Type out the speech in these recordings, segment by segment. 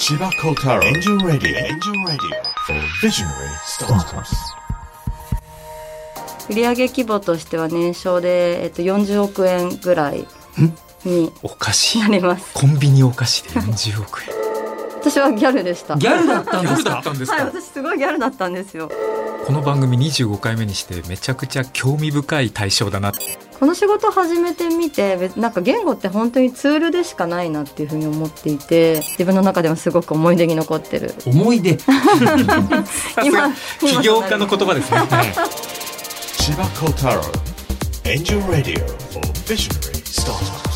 千葉幸太郎エンジェルラディオエンジェルラディオビジョナリースター売上規模としては年商で、えっと、40億円ぐらいにお菓子なります。コンビニお菓子で40億円。私はギャルでした。ギャルだったんギャルだですかったんですか、はい私すごいギャルだったんですよこの番組25回目にしてめちゃくちゃ興味深い対象だな。この仕事始めてみて別なんか言語って本当にツールでしかないなっていうふうに思っていて自分の中でもすごく思い出に残ってる。思い出？さすが起業家の言葉ですね、千葉幸太郎エンジェルラディオ for visionary startups.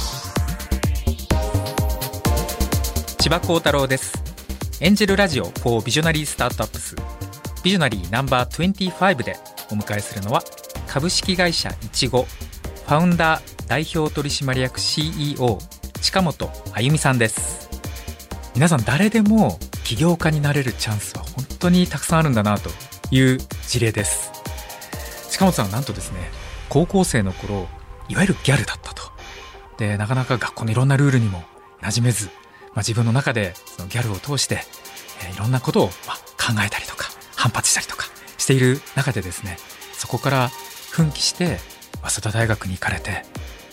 千葉幸太郎です。エンジェルラジオ for ビジナリースタートアップスビジョナリーナンバー25でお迎えするのは株式会社いちごファウンダー代表取締役 CEO 近本あゆみさんです。皆さん誰でも起業家になれるチャンスは本当にたくさんあるんだなという事例です。近本さんはなんとですね高校生の頃いわゆるギャルだったと。でなかなか学校のいろんなルールにも馴染めずまあ、自分の中でそのギャルを通して、えーいろんなことをまあ考えたりとか反発したりとかしている中でですねそこから奮起して早稲田大学に行かれて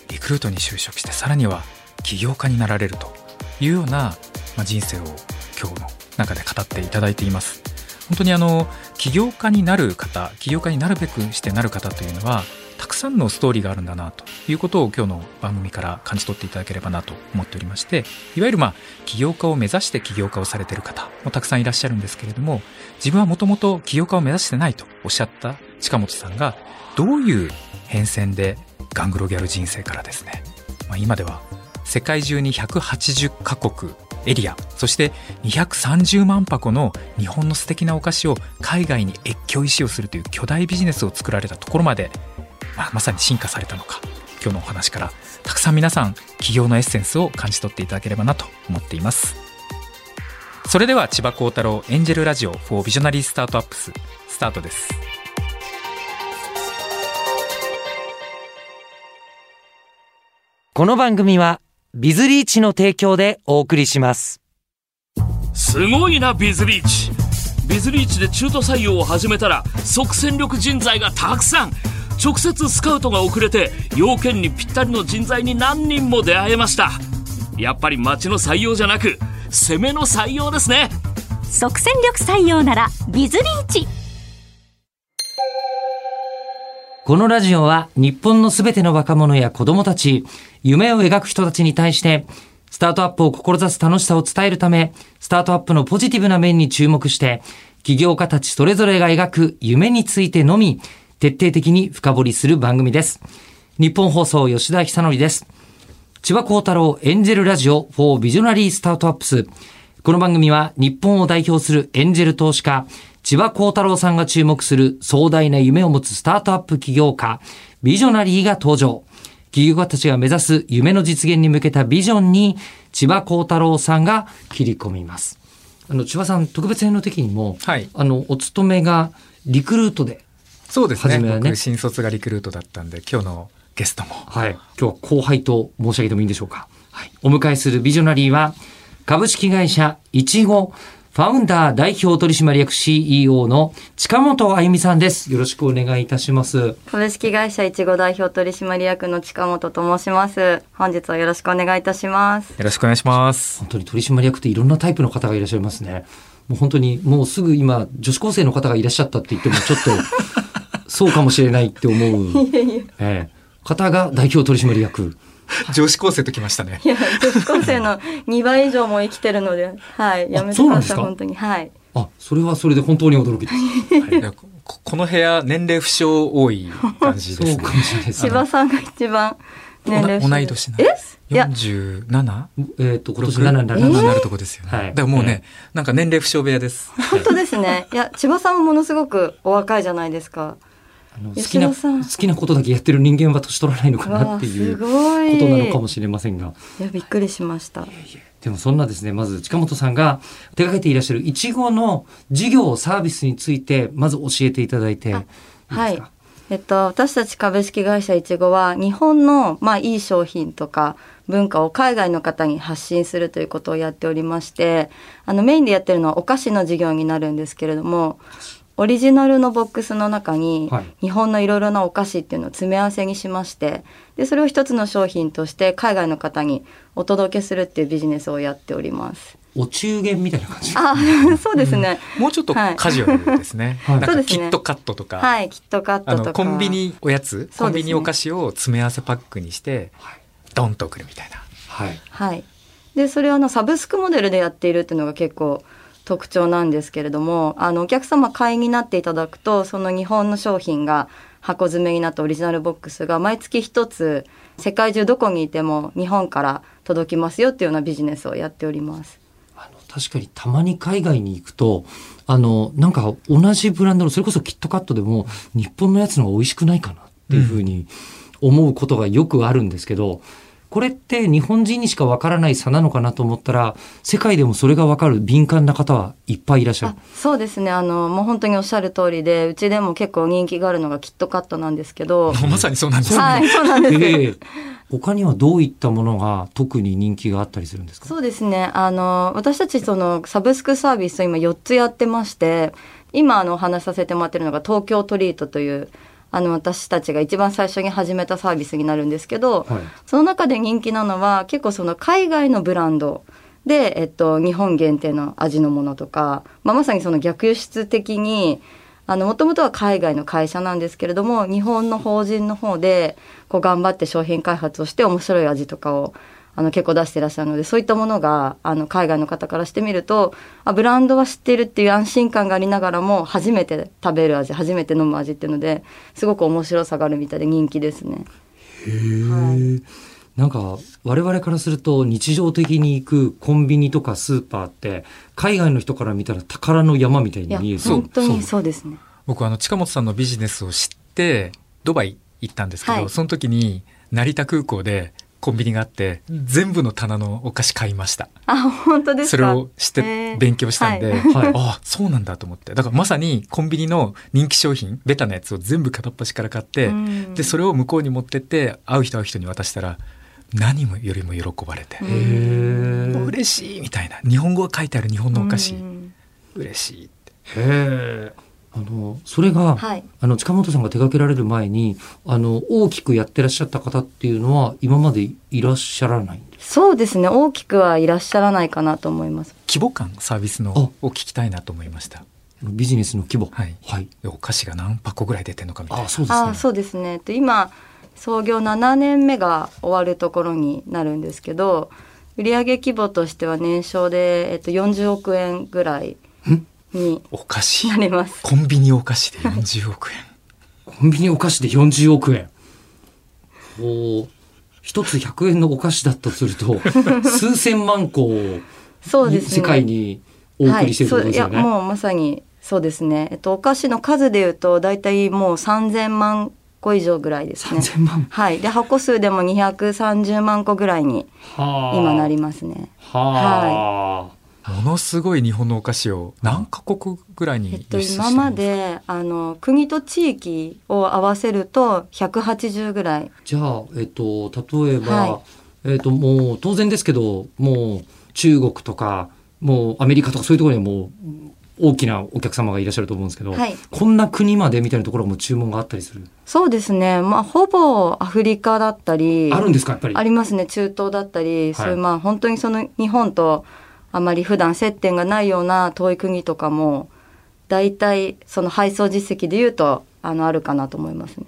リクルートに就職してさらには起業家になられるというような、まあ、人生を今日の中で語っていただいています。本当にあの起業家になる方起業家になるべくしてなる方というのはたくさんのストーリーがあるんだなということを今日の番組から感じ取っていただければなと思っておりましていわゆるまあ起業家を目指して起業家をされている方もたくさんいらっしゃるんですけれども自分はもともと起業家を目指してないとおっしゃった近本さんがどういう変遷でガングロギャル人生からですね、まあ、今では世界中に180カ国エリアそして230万箱の日本の素敵なお菓子を海外に越境石をするという巨大ビジネスを作られたところまで、まあ、まさに進化されたのか。今日のお話からたくさん皆さん起業のエッセンスを感じ取っていただければなと思っています。それでは千葉幸太郎エンジェルラジオ for ビジョナリースタートアップススタートです。この番組はビズリーチの提供でお送りします。すごいなビズリーチ。ビズリーチで中途採用を始めたら即戦力人材がたくさん直接スカウトが遅れて要件にぴったりの人材に何人も出会えました。やっぱり町の採用じゃなく攻めの採用ですね。即戦力採用ならビズリーチ。このラジオは日本のすべての若者や子供たち、夢を描く人たちに対して、スタートアップを志す楽しさを伝えるため、スタートアップのポジティブな面に注目して、起業家たちそれぞれが描く夢についてのみ、徹底的に深掘りする番組です。日本放送吉田久典です。千葉幸太郎エンジェルラジオ for ビジョナリースタートアップス。この番組は日本を代表するエンジェル投資家、千葉幸太郎さんが注目する壮大な夢を持つスタートアップ起業家、ビジョナリーが登場。起業家たちが目指す夢の実現に向けたビジョンに、千葉幸太郎さんが切り込みます。あの、千葉さん、特別編の時にも、はいあの、お勤めがリクルートで、そうですね初めはね僕新卒がリクルートだったんで今日のゲストもはい。今日は後輩と申し上げてもいいんでしょうか。はい。お迎えするビジョナリーは、株式会社いちごファウンダー代表取締役 CEO の近本あゆみさんです。よろしくお願いいたします。株式会社いちご代表取締役の近本と申します本日はよろしくお願いいたしますよろしくお願いします本当に取締役っていろんなタイプの方がいらっしゃいますね。もう本当にもうすぐ今女子高生の方がいらっしゃったって言ってもちょっとそうかもしれないって思う、ええ。方が代表取締役。女子高生ときましたね。いや女子高生の2倍以上も生きてるのではいやめてくだそうなんですか？さい本当に。はい。あ、それはそれで本当に驚きです。はい。ここの部屋年齢不詳多い感じですね。そうかもしれないです。千葉さんが一番年齢おな同い年なえ？いや。47? えっ、と、今年6 7になりますになるとこですよね。はい。だからもうね、なんか年齢不詳部屋です。本当ですね。いや千葉さんもものすごくお若いじゃないですかあの好きな、好きなことだけやってる人間は年取らないのかなっていうことなのかもしれませんが。いやびっくりしました。でもそんなですね、まず近本さんが手掛けていらっしゃるいちごの事業サービスについて、まず教えていただいていいですか、はい。えっと、私たち株式会社いちごは日本の、まあ、いい商品とか文化を海外の方に発信するということをやっておりましてあのメインでやってるのはお菓子の事業になるんですけれどもオリジナルのボックスの中にはい日本のいろいろなお菓子っていうのを詰め合わせにしましてでそれを一つの商品として海外の方にお届けするっていうビジネスをやっております。お中元みたいな感じ？あそうですね、もうちょっとはいカジュアルですね。は いなんそうですねかキットカットとか、はいキットカッあトとかのコンビニおやつ、コンビニお菓子を詰め合わせパックにして、ドンと送るみたいな。はい。はい、でそれはあのサブスクモデルでやっているっていうのが結構特徴なんですけれどもあのお客様会員になっていただくとその日本の商品が箱詰めになったオリジナルボックスが毎月一つ世界中どこにいても日本から届きますよっていうようなビジネスをやっております。あの確かにたまに海外に行くと、あの、なんか同じブランドの、それこそキットカットでも、日本のやつの方が美味しくないかなっていうふうに思うことがよくあるんですけど、これって日本人にしかわからない差なのかなと思ったら、世界でもそれがわかる敏感な方はいっぱいいらっしゃるあ。そうですねあのもう本当におっしゃる通りでうちでも結構人気があるのがキットカットなんですけど まさにそうなんですね。はいそうなんです、ええ他にはどういったものが特に人気があったりするんですか？そうですね。あの、私たちそのサブスクサービスを今4つやってまして、今あのお話しさせてもらってるのが東京トリートという、あの私たちが一番最初に始めたサービスになるんですけど、はい。その中で人気なのは結構その海外のブランドで、えっと、日本限定の味のものとか、まあ、まさにその逆輸出的に、あの、もともとは海外の会社なんですけれども、日本の法人の方で、こう頑張って商品開発をして面白い味とかを、あの、結構出してらっしゃるので、そういったものが、あの、海外の方からしてみると、あ、ブランドは知ってるっていう安心感がありながらも、初めて食べる味、初めて飲む味っていうので、すごく面白さがあるみたいで人気ですね。はい。なんか我々からすると日常的に行くコンビニとかスーパーって海外の人から見たら宝の山みたいいや、に見える。本当にそうですね。僕あの近本さんのビジネスを知ってドバイ行ったんですけど、はい。その時に成田空港でコンビニがあって全部の棚のお菓子買いました。あ、本当ですか？それを知って勉強したんで、はい。はい。ああそうなんだと思って。だからまさにコンビニの人気商品ベタなやつを全部片っ端から買って、うん。でそれを向こうに持ってって会う人会う人に渡したら何もよりも喜ばれて、嬉しいみたいな。日本語が書いてある日本のお菓子、うん。嬉しいって。へえあのそれが、はい。あの近本さんが手掛けられる前にあの大きくやってらっしゃった方っていうのは今までいらっしゃらないんですそうですね。大きくはいらっしゃらないかなと思います。規模感サービスのあ。を聞きたいなと思いました。ビジネスの規模。はい。はい、お菓子が何箱ぐらい出てるのかみたいな。あそうですね。あそうですね。で今創業7年目が終わるところになるんですけど、売上規模としては年商でえっと40億円ぐらいにお菓子なります。コンビニお菓子で40億円コンビニお菓子で40億円お一つ100円のお菓子だとすると 数千万個をそうですね。世界にお送りしてるってことですよね、はい、そういやもうまさにそうですね。えっとお菓子の数でいうとだいたいもう3000万個以上ぐらいですね。3000万はい。で箱数でも230万個ぐらいにはあ今なりますね。はあ、ものすごい日本のお菓子を何カ国ぐらいにえっと、輸出してる今まであの国と地域を合わせると180ぐらい。じゃあ、えっと、例えば、はい。えっと、もう当然ですけど、もう中国とか、もうアメリカとかそういうところにはもう大きなお客様がいらっしゃると思うんですけど、はい。こんな国までみたいなところも注文があったりする？そうですね。まあほぼアフリカだったりあるんですか、やっぱり？ありますね。中東だったり、そういうまあ本当にその日本とあまり普段接点がないような遠い国とかも大体その配送実績で言うとあのあるかなと思いますね。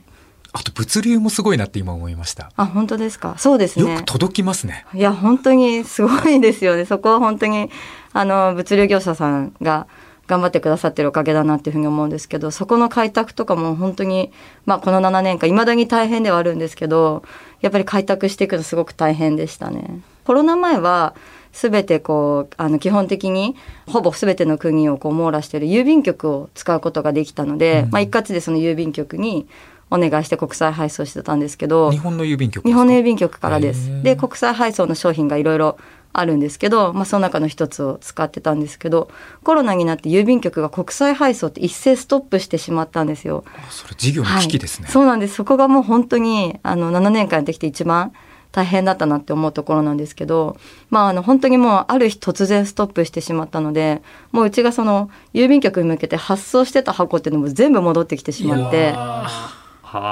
あと物流もすごいなって今思いました。あ本当ですか？そうですね。よく届きますね。いや、本当にすごいですよね。そこは本当に、あの、物流業者さんが頑張ってくださってるおかげだなっていうふうに思うんですけど、そこの開拓とかも本当に、まあ、この7年間、未だに大変ではあるんですけど、やっぱり開拓していくのすごく大変でしたね。コロナ前は、すべてこう、あの、基本的に、ほぼすべての国をこう網羅している郵便局を使うことができたので、まあ、一括でその郵便局にお願いして国際配送してたんですけど、日本の郵便局日本の郵便局からです。で国際配送の商品がいろいろあるんですけど、まあ、その中の一つを使ってたんですけどコロナになって郵便局が国際配送って一斉ストップしてしまったんですよ。それ事業の危機ですね。はい、そうなんですそこがもう本当にあの7年間やってきて一番大変だったなって思うところなんですけど、まあ、あの本当にもうある日突然ストップしてしまったのでもううちがその郵便局に向けて発送してた箱っていうのも全部戻ってきてしまって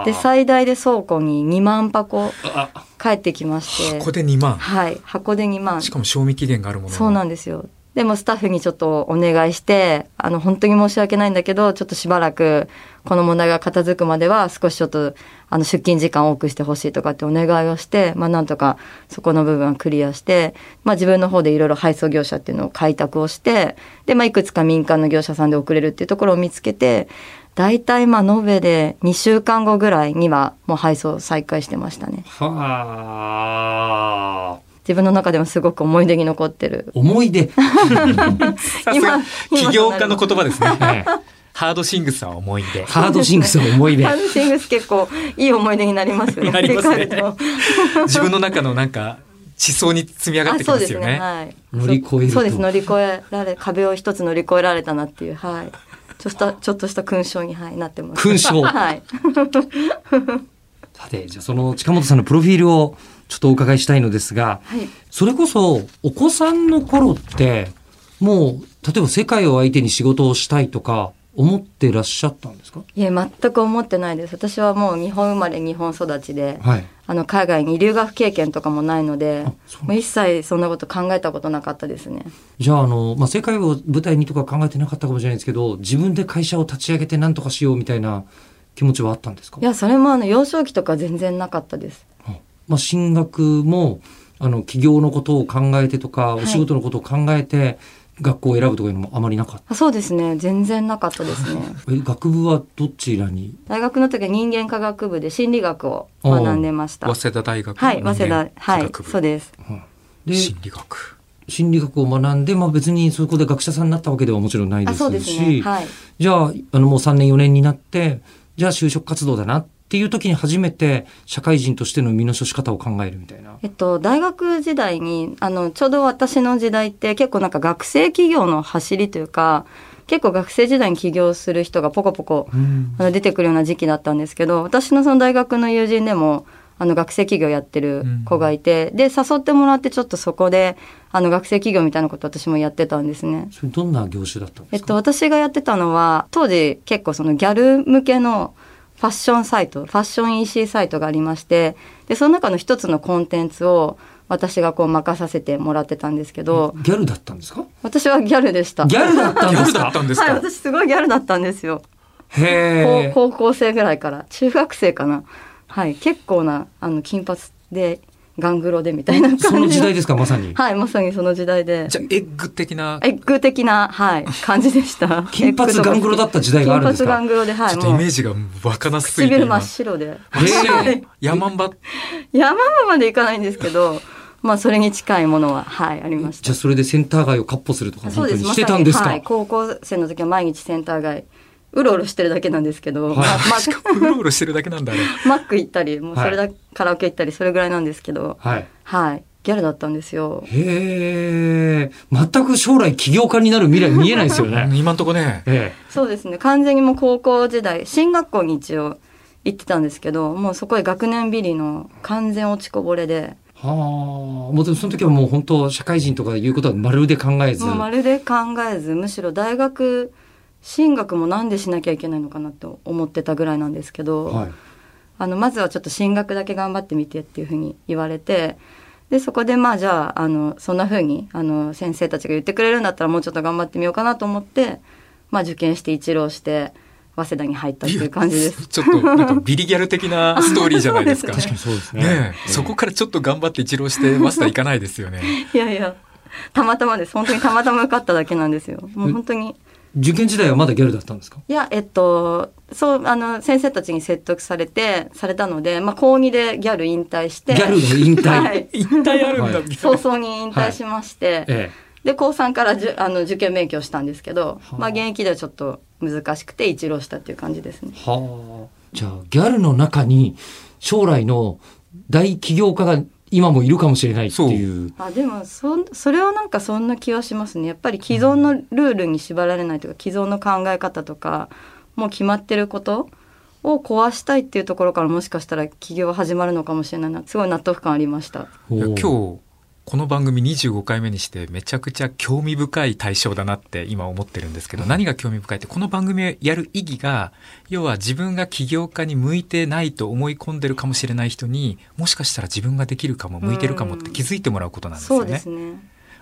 で最大で倉庫に2万箱帰ってきまして箱で2万？はい箱で2万。しかも賞味期限があるものそうなんですよ。でもスタッフにちょっとお願いして、あの、本当に申し訳ないんだけど、ちょっとしばらく、この問題が片付くまでは、少しちょっと、あの、出勤時間を多くしてほしいとかってお願いをして、まあ、なんとか、そこの部分はクリアして、まあ、自分の方でいろいろ配送業者っていうのを開拓をして、で、まあ、いくつか民間の業者さんで送れるっていうところを見つけて、大体、まあ、延べで2週間後ぐらいには、もう配送再開してましたね。はあ。自分の中でもすごく思い出に残ってる。思い出。今起業家の言葉ですね。ええハードシングスは思い出。ハードシングスの思い出ハ。ードシングス結構いい思い出になりますよね。なりますね自分の中のなんか地層に積み上がってきますよね。はい。乗り越えそうです。乗り越えられ、壁を一つ乗り越えられたなっていう、はい。ちょっとした、ちょっとした勲章に、はい、なってます。勲章 はい。さて、じゃあその近本さんのプロフィールをちょっとお伺いしたいのですが、はい。それこそお子さんの頃って、もう、例えば世界を相手に仕事をしたいとか思ってらっしゃったんですか？いえ、全く思ってないです。私はもう日本生まれ、日本育ちで、はい。あの、海外に留学経験とかもないのでもう一切そんなこと考えたことなかったですね。じゃあ、あの、まあ、世界を舞台にとか考えてなかったかもしれないですけど、自分で会社を立ち上げて何とかしようみたいな気持ちはあったんですか？いや、それもあの、幼少期とか全然なかったです。まあ、進学も、あの、企業のことを考えてとか、いお仕事のことを考えて、学校を選ぶとかいうのもあまりなかった？あそうですね。全然なかったですね。え学部はどちらに？大学の時は人間科学部で心理学を学んでました。早稲田大学のはい、早稲田。はい科学、部そうです。で、心理学。心理学を学んで、まあ別にそこで学者さんになったわけではもちろんないであ、すし、そうですね。はい。じゃあ、あのもう3年4年になって、じゃあ就職活動だなっていう時に初めて社会人としての身の処し方を考えるみたいな。えっと、大学時代に、あの、ちょうど私の時代って結構なんか学生企業の走りというか、結構学生時代に起業する人がポコポコうんあの出てくるような時期だったんですけど、私のその大学の友人でも、あの学生企業やってる子がいて、で、誘ってもらってちょっとそこで、あの学生企業みたいなこと私もやってたんですね。それどんな業種だったんですか？えっと、私がやってたのは、当時結構そのギャル向けのファッションサイト、ファッション EC サイトがありまして、で、その中の一つのコンテンツを私がこう任させてもらってたんですけど、ギャルだったんですか？私はギャルでした。ギャルだったんですか？はい、私すごいギャルだったんですよ。へえ。高高校生ぐらいから、中学生かな。はい、結構な、あの、金髪で、ガングロでみたいな感じその時代ですか、まさに。はい、まさにその時代で。じゃあエッグ的なエッグ的な、はい、感じでした。金髪ガングロだった時代があるんですか？金髪ガングロで、はい、ちょっとイメージが湧かなすぎて今唇真っ白で。真っ白はいヤマンバ山までいかないんですけど、まあそれに近いものは、はい、ありました。じゃあそれでセンター街をカッポするとかそうです。本当にしてたんですか、まはい、高校生の時は毎日センター街、うろうろしてるだけなんですけど、はいましかもうろうろしてるだけなんだマック行ったり、もうそれだ、カラオケ行ったり、それぐらいなんですけど、はい。はい、ギャルだったんですよ。へえ。全く将来起業家になる未来見えないですよ うんね。今んとこねえそうですね。完全にもう高校時代、進学校に一応行ってたんですけど、もうそこで学年ビリの完全落ちこぼれで、え。はあ。もうでもその時はもう本当社会人とかいうことはまるで考えず。もうまるで考えず、むしろ大学進学もなんでしなきゃいけないのかなと思ってたぐらいなんですけど、はい。あの、まずはちょっと進学だけ頑張ってみてっていうふうに言われて、で、そこでまあじゃあ、あの、そんなふうに、あの、先生たちが言ってくれるんだったらもうちょっと頑張ってみようかなと思って、まあ受験して一浪して、早稲田に入ったっていう感じです。ちょっとなんか ビリギャル的なストーリーじゃないですかそう確かにそうですね。ねえそこからちょっと頑張って一浪してマスター行かないですよねいやいや、たまたまです。本当にたまたま受かっただけなんですよ。もう本当に。受験時代はまだギャルだったんですか？いや、えっと、そう、あの、先生たちに説得されて、されたので、まあ、高2でギャル引退して。ギャルの引退？はい。一体あるんだ、はい早々に引退しまして、えで、高3からじゅあの受験勉強したんですけど、はあまあ、現役ではちょっと難しくて一浪したっていう感じですね。え。はあ。じゃあ、ギャルの中に将来の大起業家が今もいるかもしれないっていう。あでもそんそれはなんかそんな気はしますね。やっぱり既存のルールに縛られないというか既存の考え方とかもう決まってることを壊したいっていうところからもしかしたら起業は始まるのかもしれないな。すごい納得感ありました。今日この番組25回目にしてめちゃくちゃ興味深い対象だなって今思ってるんですけど、何が興味深いってこの番組をやる意義が要は自分が起業家に向いてないと思い込んでるかもしれない人にもしかしたら自分ができるかも向いてるかもって気づいてもらうことなんですよね。そうです。ね。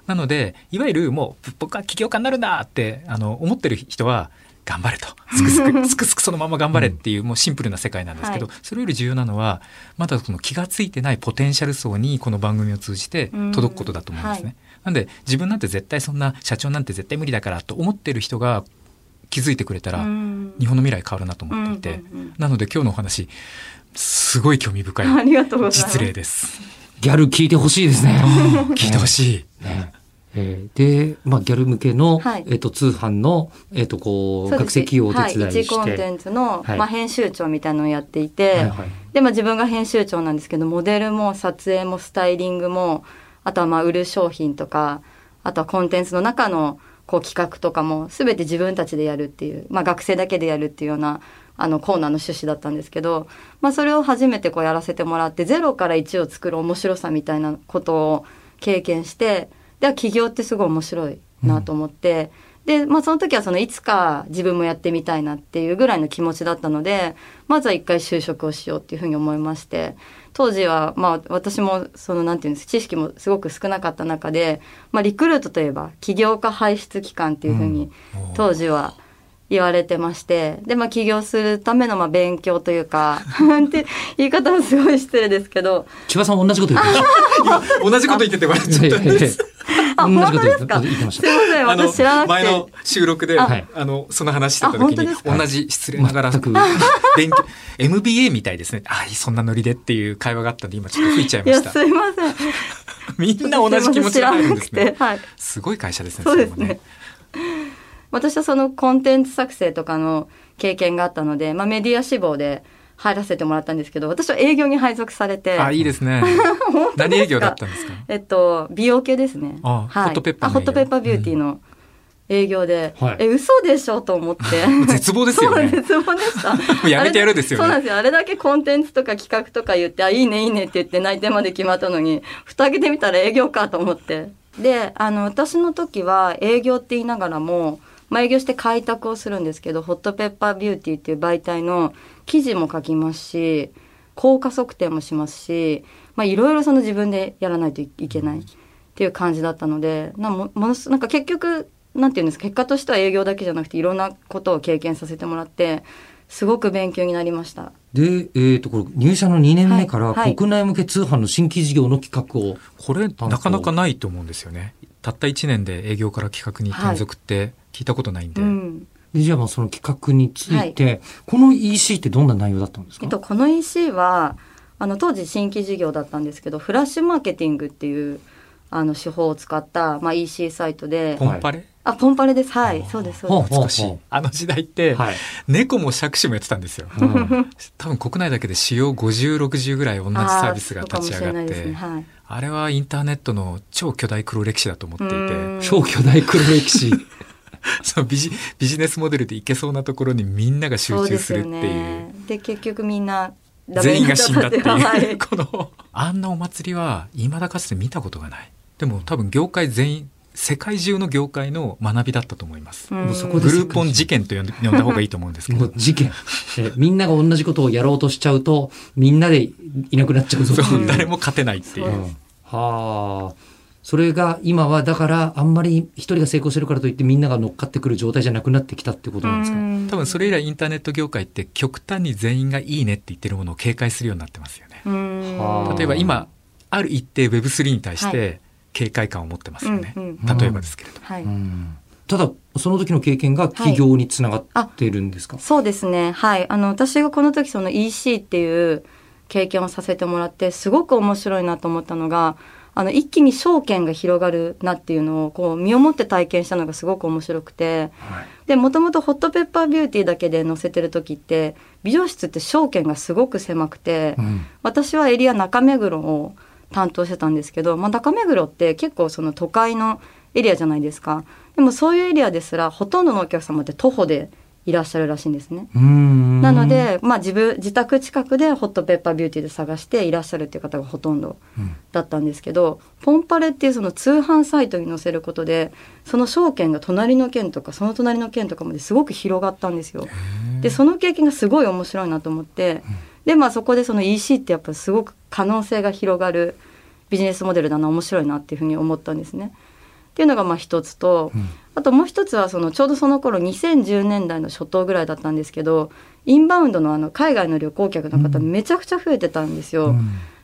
なのでいわゆるもう僕は起業家になるんだってあの思ってる人は頑張れと。すくすく すくすくそのまま頑張れっていうもうシンプルな世界なんですけど、はい。それより重要なのはまだその気が付いてないポテンシャル層にこの番組を通じて届くことだと思うんですね。なんで自分なんて絶対そんな社長なんて絶対無理だからと思ってる人が気づいてくれたらうん。日本の未来変わるなと思っていて、なので今日のお話すごい興味深いありがとうございます。実例です。ギャル聞いてほしいですね。聞いてほしい。ねえーで、まあ、ギャル向けの、はい。えっ、と、通販の、えっ、と、こう、学生企業をお手伝いはい、して。一コンテンツの、はい。まあ、編集長みたいなのをやっていて、はいはいで、まあ、自分が編集長なんですけどモデルも撮影もスタイリングもあとはまあ売る商品とかあとはコンテンツの中のこう企画とかも全て自分たちでやるっていう、まあ、学生だけでやるっていうようなあのコーナーの趣旨だったんですけど、まあ、それを初めてこうやらせてもらってゼロから1を作る面白さみたいなことを経験してでは起業ってすごい面白いなと思って。で、まあ、その時はそのいつか自分もやってみたいなっていうぐらいの気持ちだったのでまずは一回就職をしようっていうふうに思いまして当時はまあ私もそのなんていうんです知識もすごく少なかった中で、まあ、リクルートといえば起業家輩出機関っていうふうに当時は言われてましてでまあ起業するためのまあ勉強というか って言い方はすごい失礼ですけど千葉さん同じこと言ってました。同じこと言ってて笑っちゃったんです。あ同じこと言って本当ですか？言ってました。すいません私知らなくて前の収録で、はいあのその話してたあ時に同じ失礼ながら勉強 MBA みたいですね。あそんなノリでっていう会話があったんで今ちょっと吹いちゃいました。すいませんみんな同じ気持ちが入るんですねすごい会社ですね。そうですね私はそのコンテンツ作成とかの経験があったので、まあ、メディア志望で入らせてもらったんですけど私は営業に配属されて。あいいですね。何営業だったんですか？えっと美容系ですね。あホットペッパーホットペッパービューティーの営業。で、はい。え嘘でしょと思って。絶望ですよね。そう絶望でした。もうやめてやるですよね。そうなんですよ。あれだけコンテンツとか企画とか言ってあいいねいいねって言って内定まで決まったのに蓋開けてみたら営業かと思って。であの私の時は営業って言いながらも、まあ、営業して開拓をするんですけどホットペッパービューティーっていう媒体の記事も書きますし効果測定もしますしまあいろいろその自分でやらないといけないっていう感じだったのでなもものすなんか結局なんていうんですか結果としては営業だけじゃなくていろんなことを経験させてもらってすごく勉強になりました。で、えっ、と、これ、入社の2年目から、はいはい国内向け通販の新規事業の企画を、これなかなかないと思うんですよね。たった1年で営業から企画に転属って聞いたことないんで。うん。でじゃあ、まあ、その企画について、この EC ってどんな内容だったんですか、えっと、この EC はあの当時新規事業だったんですけどフラッシュマーケティングっていうあの手法を使った、まあ、EC サイトで。ポンパレ、あポンパレです。はい。そうですそうです。しい。あの時代って、はい。猫も杓子もやってたんですよ。うん。多分国内だけで主要50、60ぐらい同じサービスが立ち上がって、ね。はい。あれはインターネットの超巨大黒歴史だと思っていて、うん。超巨大黒歴史。そのビジビジネスモデルでいけそうなところにみんなが集中するっていう。でね。で結局みんなダメ全員が死んだっていう、はい このあんなお祭りは未だかつて見たことがない。でも多分業界全員世界中の業界の学びだったと思います、うん。もうそこでグルーポン事件と呼んだ方がいいと思うんですけど。事件。えみんなが同じことをやろうとしちゃうと、みんなでいなくなっちゃうぞっていう。誰も勝てないっていう。そううん。はあ。それが今はだからあんまり一人が成功してるからといってみんなが乗っかってくる状態じゃなくなってきたってことなんですか？うん。多分それ以来インターネット業界って極端に全員がいいねって言ってるものを警戒するようになってますよね。例えば今ある一定 Web3 に対して警戒感を持ってますよね、うんうん例えばですけれども、ただその時の経験が起業につながってるんですか、そうですね。はい。あの私がこの時その EC っていう経験をさせてもらってすごく面白いなと思ったのがあの一気に証券が広がるなっていうのをこう身をもって体験したのがすごく面白くて。でもともとホットペッパービューティーだけで載せてる時って美容室って証券がすごく狭くて、うん。私はエリア中目黒を担当してたんですけど、まあ、中目黒って結構その都会のエリアじゃないですか。でもそういうエリアですらほとんどのお客様って徒歩でいらっしゃるらしいんですね。なので、まあ、自分自宅近くでホットペッパービューティーで探していらっしゃるっていう方がほとんどだったんですけど、ポンパレっていうその通販サイトに載せることでその証券が隣の県とかその隣の県とかまですごく広がったんですよ。でその経験がすごい面白いなと思ってでまあそこでその EC ってやっぱすごく可能性が広がるビジネスモデルだな面白いなっていうふうに思ったんですね。っていうのがまあ一つと、あともう一つはそのちょうどその頃2010年代の初頭ぐらいだったんですけどインバウンドのあの海外の旅行客の方めちゃくちゃ増えてたんですよ。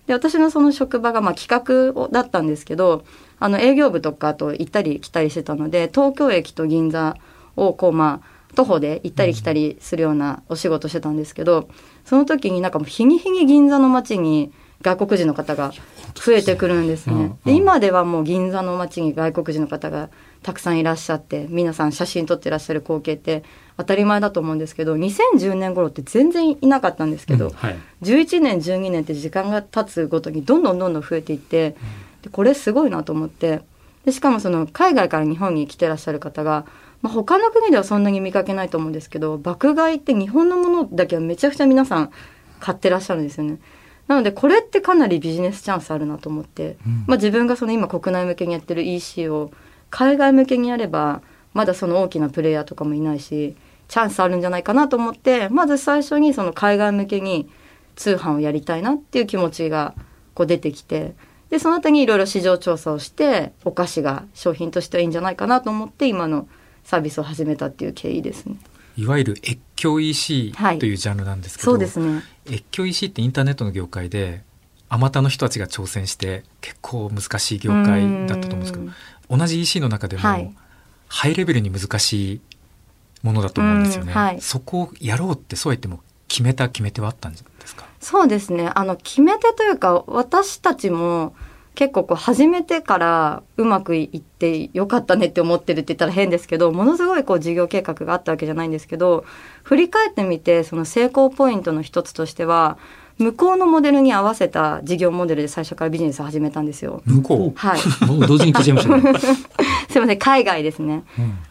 で私のその職場がまあ企画だったんですけどあの営業部とかと行ったり来たりしてたので東京駅と銀座をこうまあ徒歩で行ったり来たりするようなお仕事してたんですけどその時になんかもう日に日に銀座の街に外国人の方が増えてくるんですね。で今ではもう銀座の街に外国人の方がたくさんいらっしゃって皆さん写真撮ってらっしゃる光景って当たり前だと思うんですけど2010年頃って全然いなかったんですけど、うんはい11年12年って時間が経つごとにどんどんどんどん増えていってでこれすごいなと思ってでしかもその海外から日本に来てらっしゃる方が、まあ、他の国ではそんなに見かけないと思うんですけど爆買いって日本のものだけはめちゃくちゃ皆さん買ってらっしゃるんですよね。なのでこれってかなりビジネスチャンスあるなと思って、まあ、自分がその今国内向けにやってる EC を海外向けにやればまだその大きなプレイヤーとかもいないしチャンスあるんじゃないかなと思ってまず最初にその海外向けに通販をやりたいなっていう気持ちがこう出てきてでその後にいろいろ市場調査をしてお菓子が商品としてはいいんじゃないかなと思って今のサービスを始めたっていう経緯ですね。いわゆる越境 EC はい。というジャンルなんですけど、そうですね。越境 EC ってインターネットの業界であまたの人たちが挑戦して結構難しい業界だったと思うんですけど同じ EC の中でも、はい。ハイレベルに難しいものだと思うんですよね、うんはい。そこをやろうってそうは言っても決めた決め手はあったんですか？そうですね。あの決め手というか私たちも結構こう始めてからうまくいってよかったねって思ってるって言ったら変ですけどものすごいこう事業計画があったわけじゃないんですけど振り返ってみてその成功ポイントの一つとしては向こうのモデルに合わせた事業モデルで最初からビジネスを始めたんですよ。向こう？はい 同時に聞いちゃいましたね。すいません海外ですね、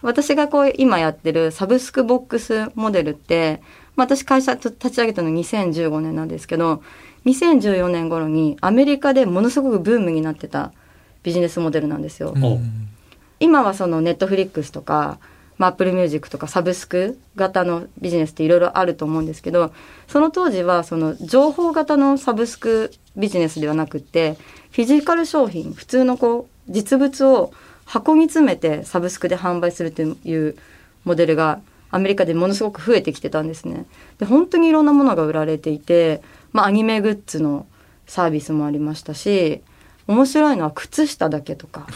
私がこう今やってるサブスクボックスモデルって、まあ、私会社と立ち上げたの2015年なんですけど2014年頃にアメリカでものすごくブームになってたビジネスモデルなんですよ。お今はその Netflix とか、まあ、 Apple Music とかサブスク型のビジネスっていろいろあると思うんですけどその当時はその情報型のサブスクビジネスではなくってフィジカル商品普通のこう実物を箱に詰めてサブスクで販売するというモデルがアメリカでものすごく増えてきてたんですね。で本当にいろんなものが売られていて、まあ、アニメグッズのサービスもありましたし面白いのは靴下だけとか。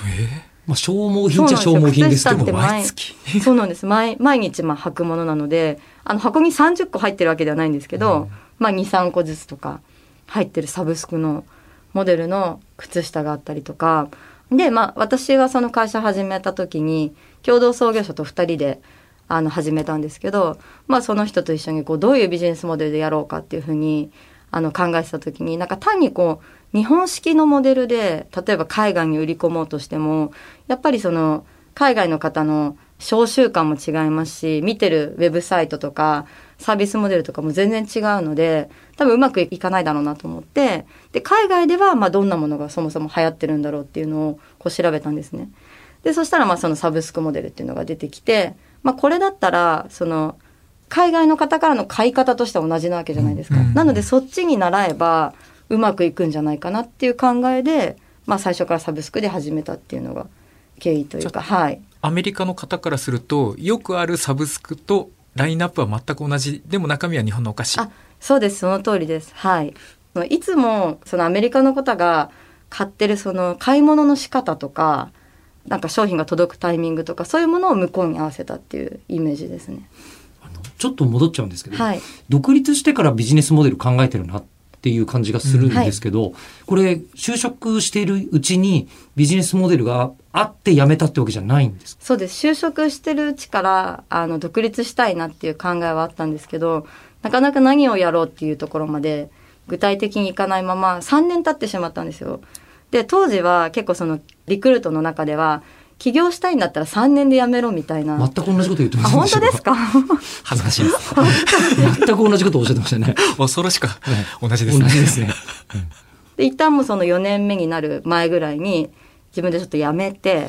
まあ、消耗品じゃ消耗品ですけど毎月。そうなんです。毎毎日まあ履くものなのであの箱に30個入ってるわけではないんですけど、まあ、23個ずつとか入ってるサブスクのモデルの靴下があったりとか。でまあ私がその会社始めた時に共同創業者と2人であの始めたんですけど、まあ、その人と一緒にこうどういうビジネスモデルでやろうかっていうふうにあの考えてた時になんか単にこう日本式のモデルで例えば海外に売り込もうとしてもやっぱりその海外の方の召集慣も違いますし見てるウェブサイトとかサービスモデルとかも全然違うので多分うまくいかないだろうなと思ってで海外ではまあどんなものがそもそも流行ってるんだろうっていうのをこう調べたんですね。でそしたらまあそのサブスクモデルっていうのが出てきて、まあ、これだったらその海外の方からの買い方としては同じなわけじゃないですか。なのでそっちに習えばうまくいくんじゃないかなっていう考えで、まあ、最初からサブスクで始めたっていうのが経緯というかはい。アメリカの方からするとよくあるサブスクとラインナップは全く同じ。でも中身は日本のお菓子。あそうです。その通りです。はい。いつもそのアメリカの方が買ってるその買い物の仕方とかなんか商品が届くタイミングとかそういうものを向こうに合わせたっていうイメージですね。ちょっと戻っちゃうんですけど、はい。独立してからビジネスモデル考えてるなっていう感じがするんですけど、これ就職しているうちにビジネスモデルがあって辞めたってわけじゃないんですか？そうです。就職してるうちからあの独立したいなっていう考えはあったんですけどなかなか何をやろうっていうところまで具体的にいかないまま3年経ってしまったんですよ。で当時は結構そのリクルートの中では起業したいんだったら3年で辞めろみたいな。全く同じこと言ってまあす本当ですか？恥ずかしいです。全く同じことをおっしゃってましたね。恐ろしく同じですね。同じですね。で一旦もうその4年目になる前ぐらいに自分でちょっと辞めて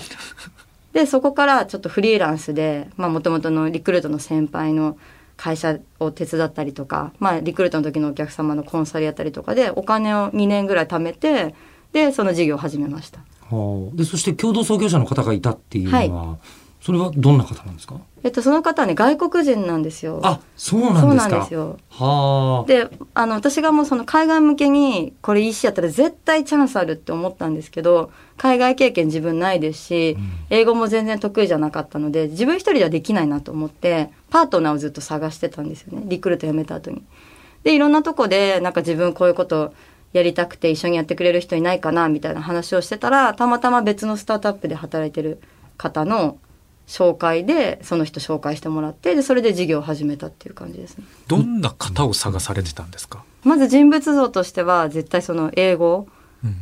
でそこからちょっとフリーランスでもともとのリクルートの先輩の会社を手伝ったりとか、まあ、リクルートの時のお客様のコンサルやったりとかでお金を2年ぐらい貯めてでその事業を始めました。はあ、でそして共同創業者の方がいたっていうのは、それはどんな方なんですか？えっと、その方はね外国人なんですよ。あそうなんですかそうなんですよ。はあであの私がもうその海外向けにこれ EC やったら絶対チャンスあるって思ったんですけど海外経験自分ないですし、英語も全然得意じゃなかったので自分一人ではできないなと思ってパートナーをずっと探してたんですよねリクルート辞めた後に。でいろんなとこでなんか自分こういうことやりたくて一緒にやってくれる人いないかなみたいな話をしてたらたまたま別のスタートアップで働いてる方の紹介でその人紹介してもらってでそれで事業を始めたっていう感じですね。どんな方を探されてたんですか？まず人物像としては絶対その英語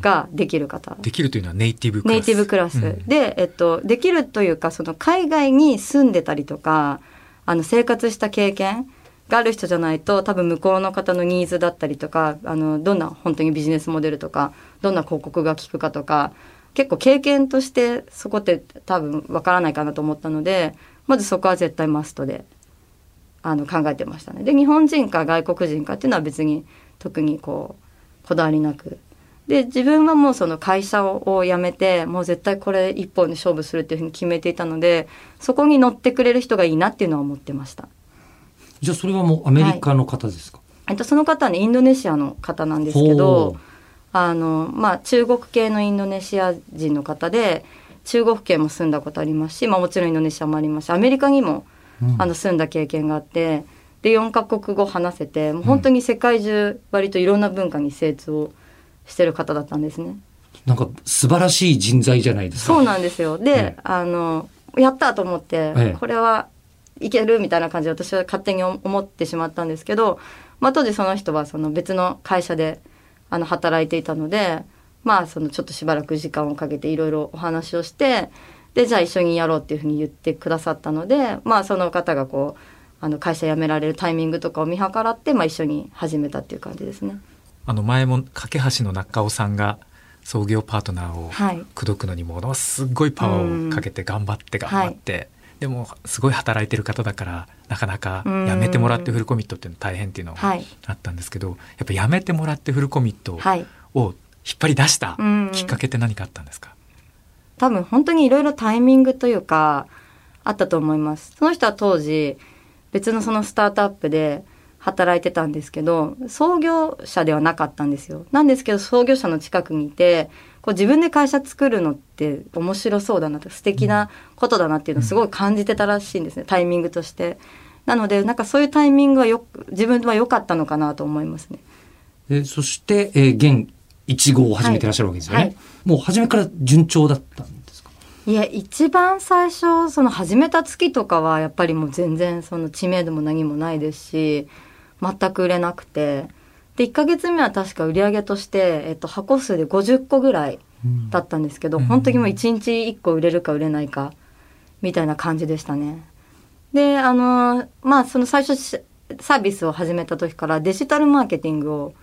ができる方、できるというのはネイティブクラス。ネイティブクラス、うん。で、えっと、できるというかその海外に住んでたりとかあの生活した経験がある人じゃないと多分向こうの方のニーズだったりとかあのどんな本当にビジネスモデルとかどんな広告が効くかとか結構経験としてそこって多分わからないかなと思ったのでまずそこは絶対マストであの考えてましたね。で日本人か外国人かっていうのは別に特にこうこだわりなくで自分はもうその会社を辞めてもう絶対これ一本で勝負するっていうふうに決めていたのでそこに乗ってくれる人がいいなっていうのは思ってました。じゃあそれはもうアメリカの方ですか、えっと、その方はねインドネシアの方なんですけほどう。あの、まあ、中国系のインドネシア人の方で中国系も住んだことありますし、まあ、もちろんインドネシアもありますしアメリカにも、うん。あの住んだ経験があってで4カ国語話せてもう本当に世界中割といろんな文化に精通をしてる方だったんですね。なんか素晴らしい人材じゃないですか。そうなんですよ。で、ええ。あの、やったと思って、ええ。これはいけるみたいな感じで私は勝手に思ってしまったんですけど、まあ当時その人はその別の会社であの働いていたので、まあそのちょっとしばらく時間をかけていろいろお話をして、で、じゃあ一緒にやろうっていうふうに言ってくださったので、まあその方がこう、あの会社辞められるタイミングとかを見計らって、まあ一緒に始めたっていう感じですね。あの前も架橋の中尾さんが創業パートナーをはい口説くのにものすごいパワーをかけて頑張って頑張って、でもすごい働いてる方だからなかなかうん。辞めてもらってフルコミットっていうの大変っていうのがはい。あったんですけど、やっぱ辞めてもらってフルコミットはい。を引っ張り出したうん。きっかけって何かあったんですか、多分本当にいろいろタイミングというかあったと思います。その人は当時別のそのスタートアップで働いてたんですけど創業者ではなかったんですよ。なんですけど創業者の近くにいてこう自分で会社作るのって面白そうだなと素敵なことだなっていうのをすごい感じてたらしいんですねタイミングとして。なのでなんかそういうタイミングはよく自分は良かったのかなと思いますね。でそして、えー現1号を始めてらっしゃるわけですよね、はい。もう初めから順調だったんですか？いや一番最初その始めた月とかはやっぱりもう全然その知名度も何もないですし全く売れなくてで1ヶ月目は確か売り上げとして、えっと、箱数で50個ぐらいだったんですけど、うん本当にもう1日1個売れるか売れないかみたいな感じでしたね。であのまあその最初しサービスを始めた時からデジタルマーケティングを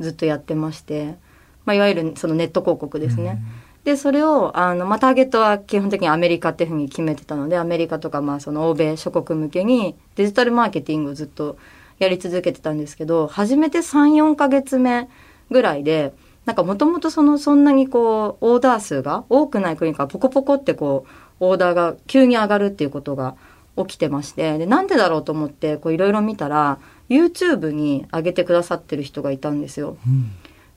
ずっとやってまして、まあ、いわゆるそのネット広告ですね。でそれをあの、まあ、ターゲットは基本的にアメリカっていうふうに決めてたのでアメリカとか、まあ、その欧米諸国向けにデジタルマーケティングをずっとやり続けてたんですけど初めて34ヶ月目ぐらいでなんかもともとそのそんなにこうオーダー数が多くない国からポコポコってこうオーダーが急に上がるっていうことが起きてましてでなんでだろうと思ってこういろいろ見たら YouTube に上げてくださってる人がいたんですよ。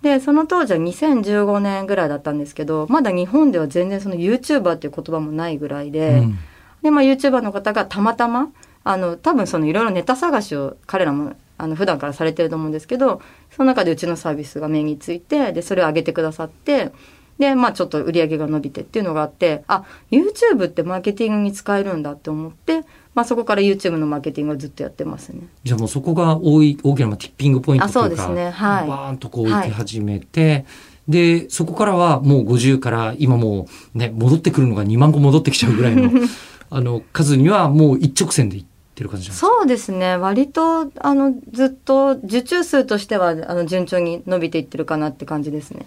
でその当時は2015年ぐらいだったんですけどまだ日本では全然その YouTuber っていう言葉もないぐらいで、うんで、まあ、YouTuber の方がたまたまあの多分そのいろいろネタ探しを彼らもあの普段からされてると思うんですけどその中でうちのサービスが目についてでそれを上げてくださってでまあちょっと売り上げが伸びてっていうのがあってあ YouTube ってマーケティングに使えるんだって思って、まあ、そこから YouTube のマーケティングをずっとやってますね。じゃあもうそこが大い大きなまあティッピングポイントというかあそうですねはいバーンとこう行き始めて、で、そこからはもう50から今もうね、戻ってくるのが2万個戻ってきちゃうぐらいの、あの、数にはもう一直線でいってる感じそうですね。割とあのずっと受注数としてはあの順調に伸びていってるかなって感じですね。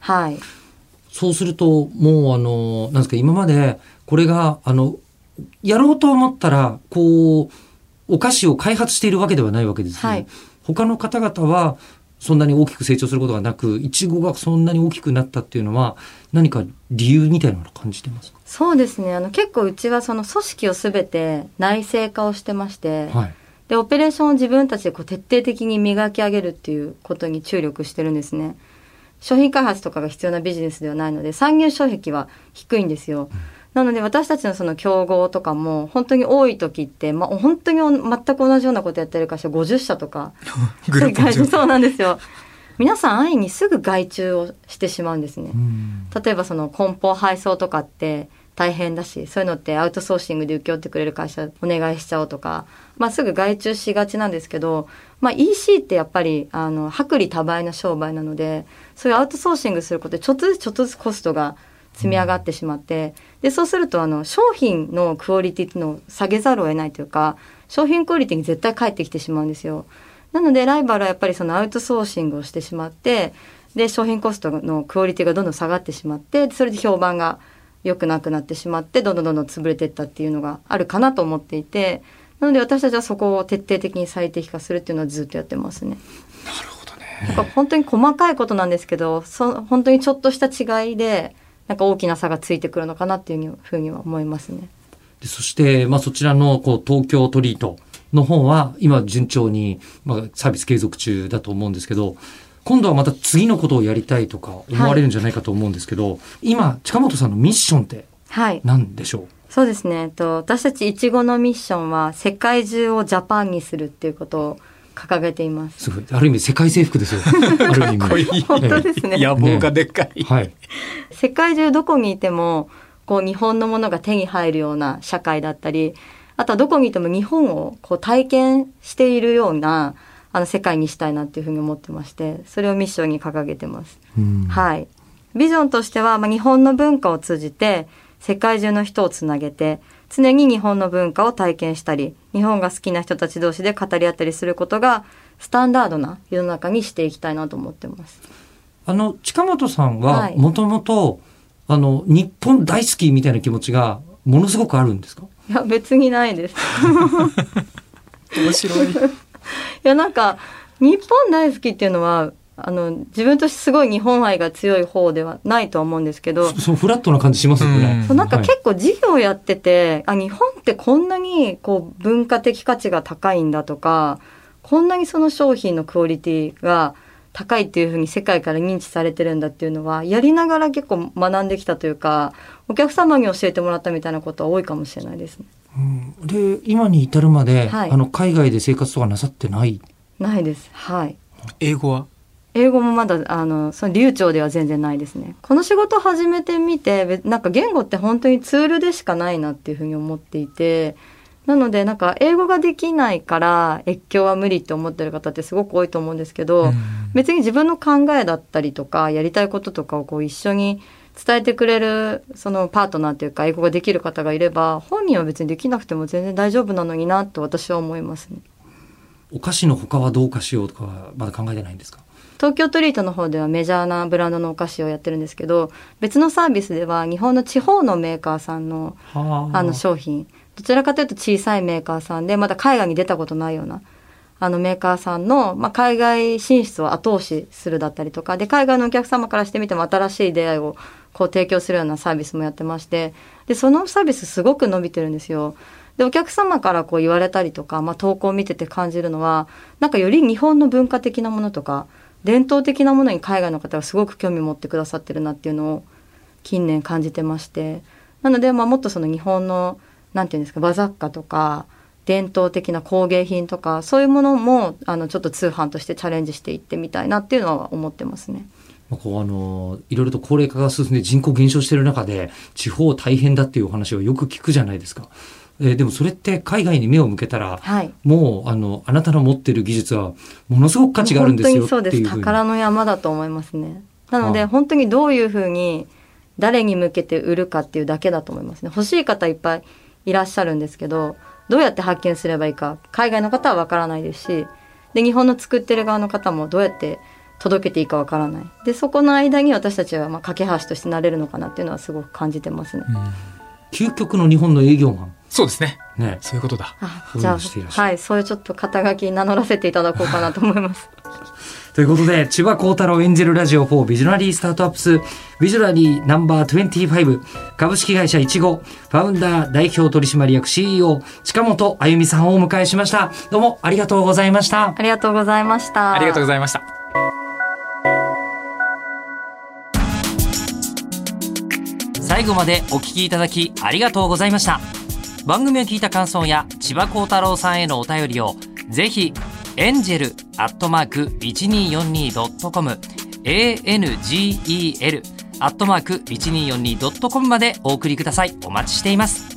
はい。そうすると、もうあの、なんですか、今までこれが、あの、やろうと思ったら、こう、お菓子を開発しているわけではないわけですよね。はい。他の方々は、そんなに大きく成長することがなく、いちごがそんなに大きくなったっていうのは、何か理由みたいなのを感じてます？かそうですね。あの結構うちはその組織を全て内製化をしてまして、はい。でオペレーションを自分たちでこう徹底的に磨き上げるっていうことに注力してるんですね。商品開発とかが必要なビジネスではないので参入障壁は低いんですよ、なので私たちのその競合とかも本当に多い時って、まあ、本当に全く同じようなことやってる会社50社とかそうなんですよ皆さん安易にすぐ外注をしてしまうんですね、うん例えばその梱包配送とかって大変だしそういうのってアウトソーシングで請け負ってくれる会社お願いしちゃおうとか、まあ、すぐ外注しがちなんですけど、まあ、EC ってやっぱりあの薄利多売な商売なのでそういうアウトソーシングすることでちょっとずつちょっとずつコストが積み上がってしまって、でそうするとあの商品のクオリティっていうのを下げざるを得ないというか商品クオリティに絶対返ってきてしまうんですよ。なのでライバルはやっぱりそのアウトソーシングをしてしまってで商品コストのクオリティがどんどん下がってしまってそれで評判が良くなくなってしまってどんどんどんどん潰れていったっていうのがあるかなと思っていてなので私たちはそこを徹底的に最適化するっていうのはずっとやってますね。なるほどね。なんか本当に細かいことなんですけどそ本当にちょっとした違いでなんか大きな差がついてくるのかなっていうふうには思いますね。でそして、まあ、そちらの、こう、東京トリートの方は、今、順調に、まあ、サービス継続中だと思うんですけど、今度はまた次のことをやりたいとか思われるんじゃないかと思うんですけど、今、近本さんのミッションってはい。何でしょう？そうですね。えっと、私たちいちごのミッションは世界中をジャパンにするっていうことを掲げています。すごい。ある意味、世界征服ですよ。ある意味。本当ですね。野望がでかい。はい。世界中どこにいてもこう日本のものが手に入るような社会だったりあとはどこにいても日本をこう体験しているようなあの世界にしたいなっていうふうに思ってましてそれをミッションに掲げてます。うんはい、ビジョンとしては、まあ、日本の文化を通じて世界中の人をつなげて常に日本の文化を体験したり日本が好きな人たち同士で語り合ったりすることがスタンダードな世の中にしていきたいなと思ってます。あの、近本さんは、はいもともと、あの、日本大好きみたいな気持ちが、ものすごくあるんですか？いや別にないです。面白い。いやなんか日本大好きっていうのはあの自分としてすごい日本愛が強い方ではないとは思うんですけどそそう、フラットな感じしますよね。うんそうなんかはい結構事業やってて、あ日本ってこんなにこう文化的価値が高いんだとかこんなにその商品のクオリティが高いっていうふうに世界から認知されてるんだっていうのはやりながら結構学んできたというかお客様に教えてもらったみたいなことは多いかもしれないですね。うんで、今に至るまで、はいあの、海外で生活とかなさってない？ないです。はい。英語は？英語もまだあのその流暢では全然ないですねこの仕事を始めてみてべなんか言語って本当にツールでしかないなっていうふうに思っていてなのでなんか英語ができないから越境は無理って思ってる方ってすごく多いと思うんですけど、別に自分の考えだったりとかやりたいこととかをこう一緒に伝えてくれるそのパートナーというか英語ができる方がいれば本人は別にできなくても全然大丈夫なのになと私は思いますね。お菓子の他はどうかしようとかはまだ考えてないんですか？東京トリートの方ではメジャーなブランドのお菓子をやってるんですけど別のサービスでは日本の地方のメーカーさんのはあ。の商品。どちらかというと小さいメーカーさんでまだ海外に出たことないようなあのメーカーさんの、まあ、海外進出を後押しするだったりとかで海外のお客様からしてみても新しい出会いをこう提供するようなサービスもやってましてでそのサービスすごく伸びてるんですよ。でお客様からこう言われたりとか、まあ、投稿を見てて感じるのはなんかより日本の文化的なものとか伝統的なものに海外の方がすごく興味を持ってくださってるなっていうのを近年感じてましてなので、まあ、もっとその日本のなんていうんですか和雑貨とか伝統的な工芸品とかそういうものもあのちょっと通販としてチャレンジしていってみたいなっていうのは思ってますね。まあこうあのいろいろと高齢化が進んで人口減少している中で地方大変だっていうお話をよく聞くじゃないですか。えーでもそれって海外に目を向けたら、はいもうあのあなたの持ってる技術はものすごく価値があるんですよって本当にそうですいう宝の山だと思いますね。なので、はい本当にどういうふうに誰に向けて売るかっていうだけだと思いますね。欲しい方いっぱいいらっしゃるんですけど、どうやって発見すればいいか、海外の方はわからないですし、で、日本の作ってる側の方もどうやって届けていいかわからない。で、そこの間に私たちはまあ架け橋としてなれるのかなっていうのはすごく感じてますね。究極の日本の営業マン。そうですね。ね。そういうことだ。あじゃあ、はい、そういうちょっと肩書き名乗らせていただこうかなと思います。ということで、千葉幸太郎エンジェルラジオ4ビジョナリースタートアップス、ビジョナリーナンバー25、株式会社いちご、ファウンダー代表取締役 CEO、近本あゆみさんをお迎えしました。どうもありがとうございました。ありがとうございました。ありがとうございました。最後までお聞きいただきありがとうございました。番組を聞いた感想や千葉幸太郎さんへのお便りをぜひエンジェルアットマーク 1242.com angel アットマーク 1242.com までお送りください。お待ちしています。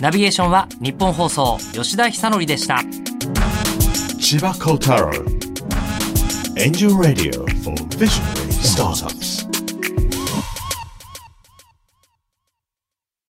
ナビゲーションは日本放送吉田久典でした。Chiba Kotaro. Angel Radio for Visionary Startups.